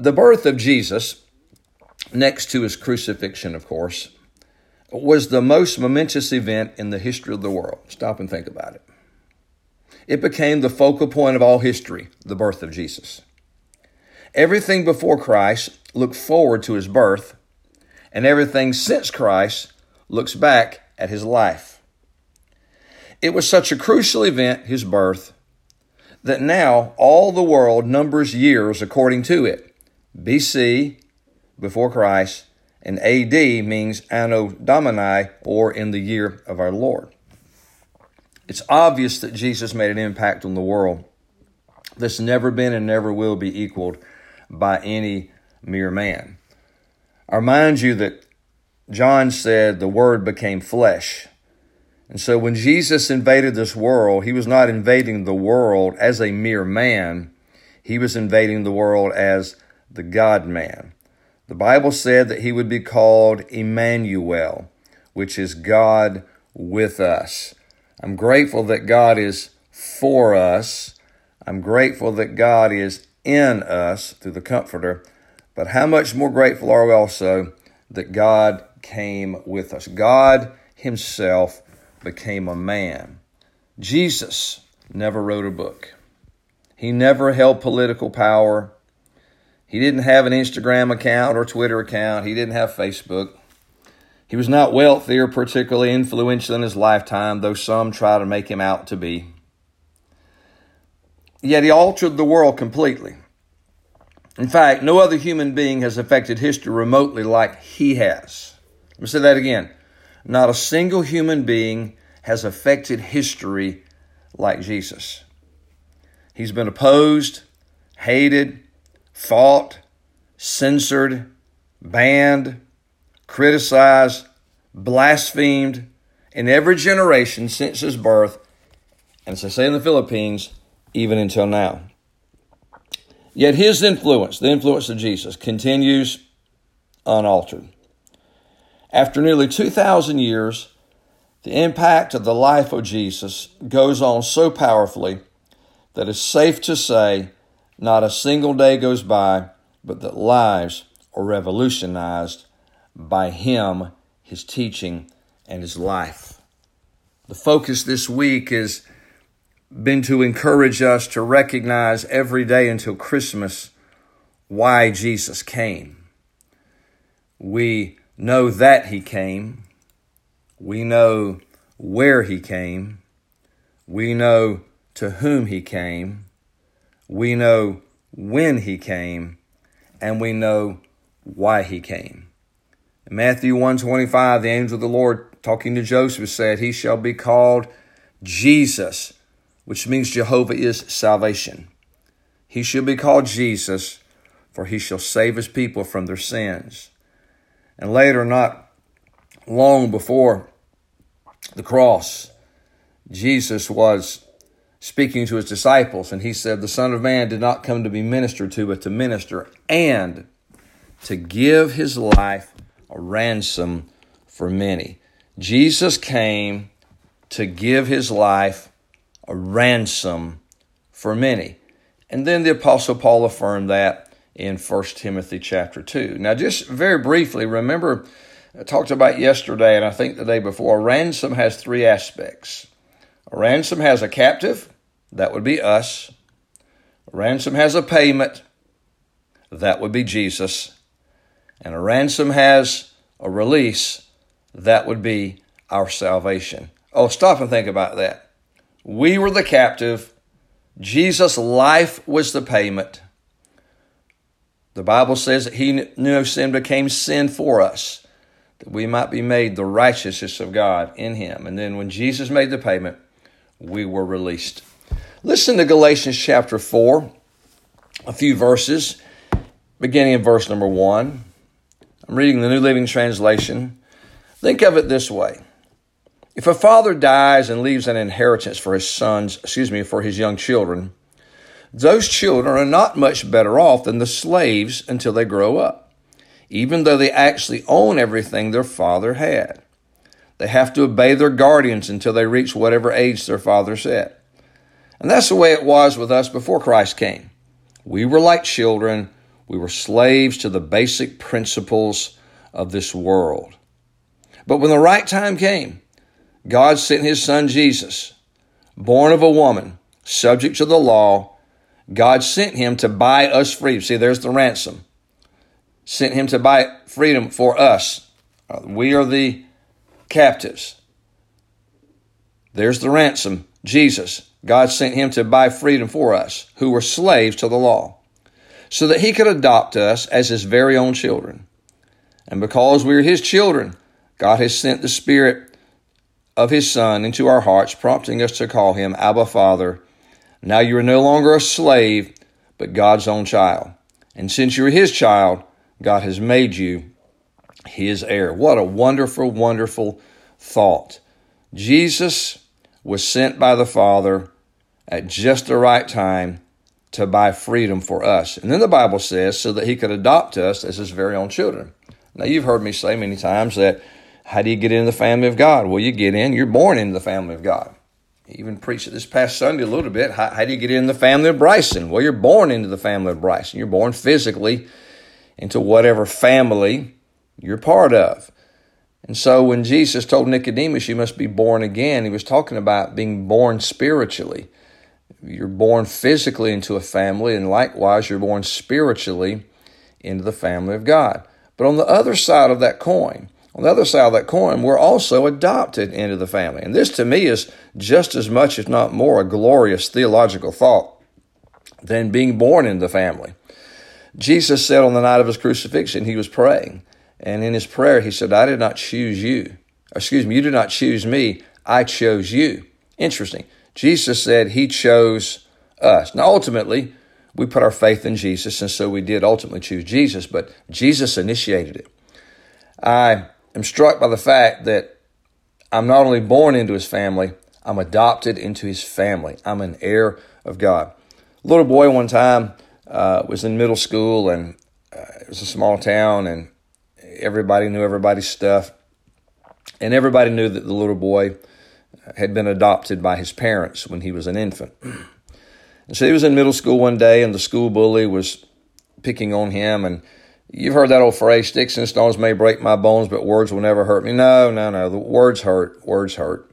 The birth of Jesus, next to his crucifixion, of course, was the most momentous event in the history of the world. Stop and think about it. It became the focal point of all history, the birth of Jesus. Everything before Christ looked forward to his birth, and everything since Christ looks back at his life. It was such a crucial event, his birth, that now all the world numbers years according to it. BC, before Christ, and AD means Anno Domini, or in the year of our Lord. It's obvious that Jesus made an impact on the world that's never been and never will be equaled by any mere man. I remind you that John said the Word became flesh. And so when Jesus invaded this world, he was not invading the world as a mere man, he was invading the world as the God man. The Bible said that he would be called Emmanuel, which is God with us. I'm grateful that God is for us. I'm grateful that God is in us through the Comforter. But how much more grateful are we also that God came with us? God Himself became a man. Jesus never wrote a book. He never held political power. He didn't have an Instagram account or Twitter account. He didn't have Facebook. He was not wealthy or particularly influential in his lifetime, though some try to make him out to be. Yet he altered the world completely. In fact, no other human being has affected history remotely like he has. Let me say that again. Not a single human being has affected history like Jesus. He's been opposed, hated, fought, censored, banned, criticized, blasphemed in every generation since his birth, and as I say in the Philippines, even until now. Yet his influence, the influence of Jesus, continues unaltered. After nearly 2,000 years, the impact of the life of Jesus goes on so powerfully that it's safe to say not a single day goes by but that lives are revolutionized by him, his teaching, and his life. The focus this week has been to encourage us to recognize every day until Christmas why Jesus came. We know that he came. We know where he came. We know to whom he came. We know when he came and we know why he came. In Matthew 125, the angel of the Lord talking to Joseph said, He shall be called Jesus, which means Jehovah is salvation. He shall be called Jesus, for he shall save his people from their sins. And later, not long before the cross, Jesus was speaking to his disciples, and he said, The Son of Man did not come to be ministered to, but to minister and to give his life a ransom for many. Jesus came to give his life a ransom for many. And then the apostle Paul affirmed that in 1 Timothy chapter 2. Now just very briefly, remember I talked about yesterday and I think the day before, ransom has three aspects. Ransom has a captive, that would be us. Ransom has a payment, that would be Jesus. And a ransom has a release, that would be our salvation. Oh, stop and think about that. We were the captive, Jesus' life was the payment. The Bible says that He knew no sin became sin for us, that we might be made the righteousness of God in Him. And then when Jesus made the payment, we were released. Listen to Galatians chapter 4, a few verses. beginning in verse number one. I'm reading the New Living Translation. Think of it this way. If a father dies and leaves an inheritance for his sons, excuse me, for his young children, those children are not much better off than the slaves until they grow up, even though they actually own everything their father had. They have to obey their guardians until they reach whatever age their father set. And that's the way it was with us before Christ came. We were like children, we were slaves to the basic principles of this world. But when the right time came, God sent his son Jesus, born of a woman, subject to the law. God sent him to buy us free. See, there's the ransom. Sent him to buy freedom for us. Uh, we are the captives. There's the ransom, Jesus. God sent him to buy freedom for us, who were slaves to the law, so that he could adopt us as his very own children. And because we are his children, God has sent the Spirit of his Son into our hearts, prompting us to call him Abba Father. Now you are no longer a slave, but God's own child. And since you're his child, God has made you his heir. What a wonderful, wonderful thought. Jesus was sent by the Father at just the right time to buy freedom for us. And then the Bible says, so that he could adopt us as his very own children. Now, you've heard me say many times that how do you get into the family of God? Well, you get in, you're born into the family of God. even preached it this past Sunday a little bit. How, how do you get in the family of Bryson? Well, you're born into the family of Bryson. You're born physically into whatever family you're part of. And so when Jesus told Nicodemus, you must be born again, he was talking about being born spiritually. You're born physically into a family, and likewise, you're born spiritually into the family of God. But on the other side of that coin, on the other side of that coin, we're also adopted into the family. And this to me is just as much, if not more, a glorious theological thought than being born into the family. Jesus said on the night of his crucifixion, he was praying. And in his prayer, he said, I did not choose you. Excuse me, you did not choose me. I chose you. Interesting. Jesus said he chose us. Now, ultimately, we put our faith in Jesus, and so we did ultimately choose Jesus, but Jesus initiated it. I am struck by the fact that I'm not only born into his family, I'm adopted into his family. I'm an heir of God. Little boy one time uh, was in middle school and uh, it was a small town and everybody knew everybody's stuff. And everybody knew that the little boy had been adopted by his parents when he was an infant. And so he was in middle school one day and the school bully was picking on him and You've heard that old phrase, sticks and stones may break my bones, but words will never hurt me. No, no, no. The words hurt. Words hurt.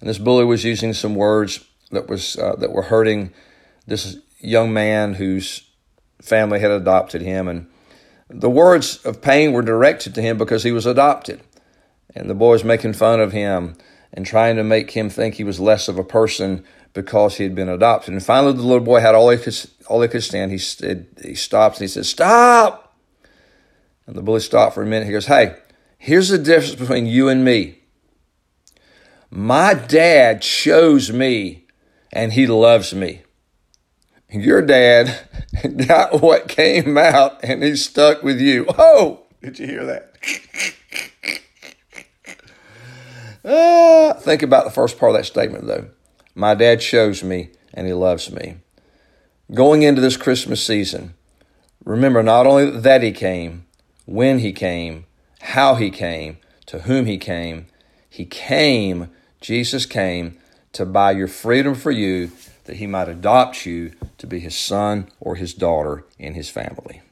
And this bully was using some words that was uh, that were hurting this young man whose family had adopted him. And the words of pain were directed to him because he was adopted. And the boys making fun of him and trying to make him think he was less of a person because he had been adopted. And finally, the little boy had all he could, all he could stand. He, he stopped and he said, Stop! And the bully stopped for a minute. He goes, Hey, here's the difference between you and me. My dad chose me and he loves me. Your dad got what came out and he stuck with you. Oh, did you hear that? uh, think about the first part of that statement, though. My dad shows me and he loves me. Going into this Christmas season, remember not only that he came, when he came, how he came, to whom he came. He came, Jesus came to buy your freedom for you that he might adopt you to be his son or his daughter in his family.